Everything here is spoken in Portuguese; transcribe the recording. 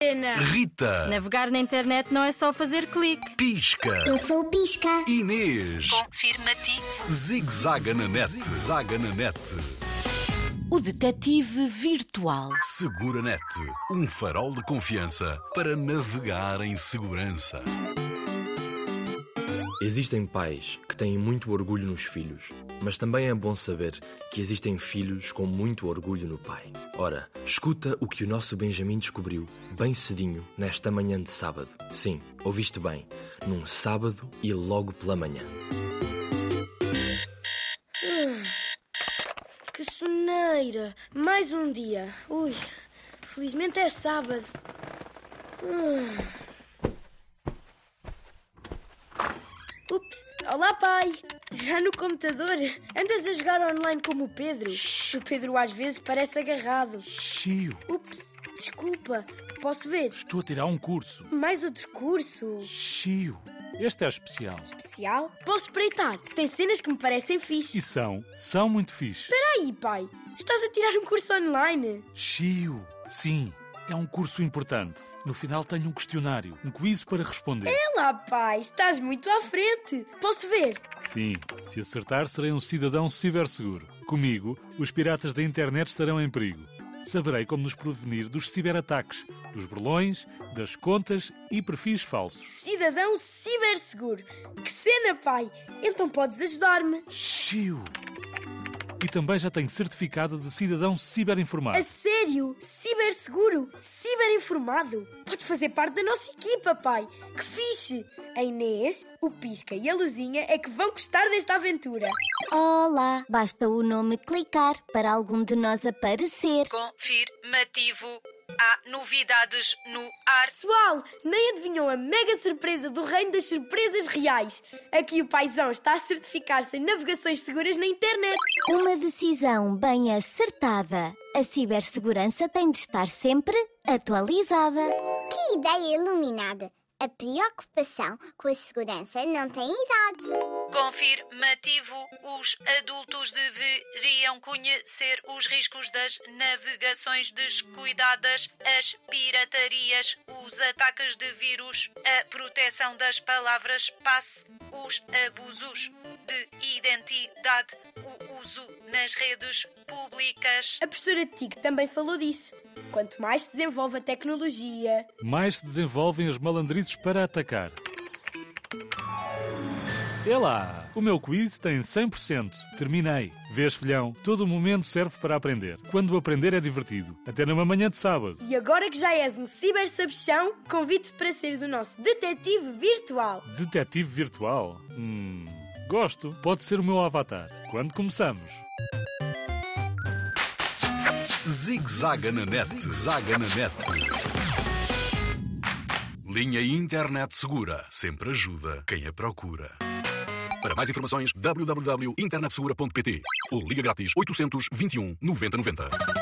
Helena. Rita, Navegar na internet não é só fazer clique. Pisca, Eu sou o Pisca. Inês, Confirmativo. Zig-Zaga na net, zaga na net. O detetive virtual. Segura net, um farol de confiança para navegar em segurança. Existem pais que têm muito orgulho nos filhos, mas também é bom saber que existem filhos com muito orgulho no pai. Ora, escuta o que o nosso Benjamin descobriu bem cedinho nesta manhã de sábado. Sim, ouviste bem, num sábado e logo pela manhã. Que soneira! Mais um dia. Ui, felizmente é sábado. Ah. Ups! Olá, pai! Já no computador? Andas a jogar online como o Pedro? O Pedro às vezes parece agarrado. Chiu, Ups! Desculpa, posso ver? estou a tirar um curso. Mais outro curso? Chiu, este é especial. Especial? Posso espreitar? Tem cenas que me parecem fixe. E são, são muito fixe. Aí, pai, estás a tirar um curso online? Chiu, sim, é um curso importante. No final tenho um questionário, um quiz para responder. Olá, pai, estás muito à frente. Posso ver? Sim, se acertar serei um cidadão ciberseguro. Comigo, os piratas da internet estarão em perigo. Saberei como nos prevenir dos ciberataques, dos burlões, das contas e perfis falsos. Cidadão ciberseguro. Que cena, pai! Então podes ajudar-me. Chiu! E também já tenho certificado de cidadão ciberinformado. A sério? Ciberseguro? Ciberinformado? Podes fazer parte da nossa equipa, pai. Que fixe! A Inês, o Pisca e a Luzinha é que vão gostar desta aventura. Olá, basta o nome clicar para algum de nós aparecer. Confirmativo. Há novidades no ar. Pessoal, nem adivinhou a mega surpresa do reino das surpresas reais. Aqui o paizão está a certificar-se em navegações seguras na internet. Uma decisão bem acertada. A cibersegurança tem de estar sempre atualizada. Que ideia iluminada! A preocupação com a segurança não tem idade. Confirmativo. Os adultos deveriam conhecer os riscos das navegações descuidadas, as piratarias, os ataques de vírus, a proteção das palavras passe, os abusos de identidade, o uso nas redes públicas. A professora Tig também falou disso. Quanto mais se desenvolve a tecnologia, Mais se desenvolvem as malandrices para atacar. É lá, o meu quiz tem 100%. Terminei. Vês, filhão, todo momento serve para aprender. Quando aprender é divertido. Até numa manhã de sábado. E agora que já és um cibersabichão, convido-te para seres o nosso detetive virtual. Detetive virtual? Hum. Gosto. Pode ser o meu avatar. Quando começamos? Zig-zaga na net, zaga na net. Linha Internet Segura sempre ajuda quem a procura. Para mais informações, www.internetsegura.pt ou liga grátis 821 9090.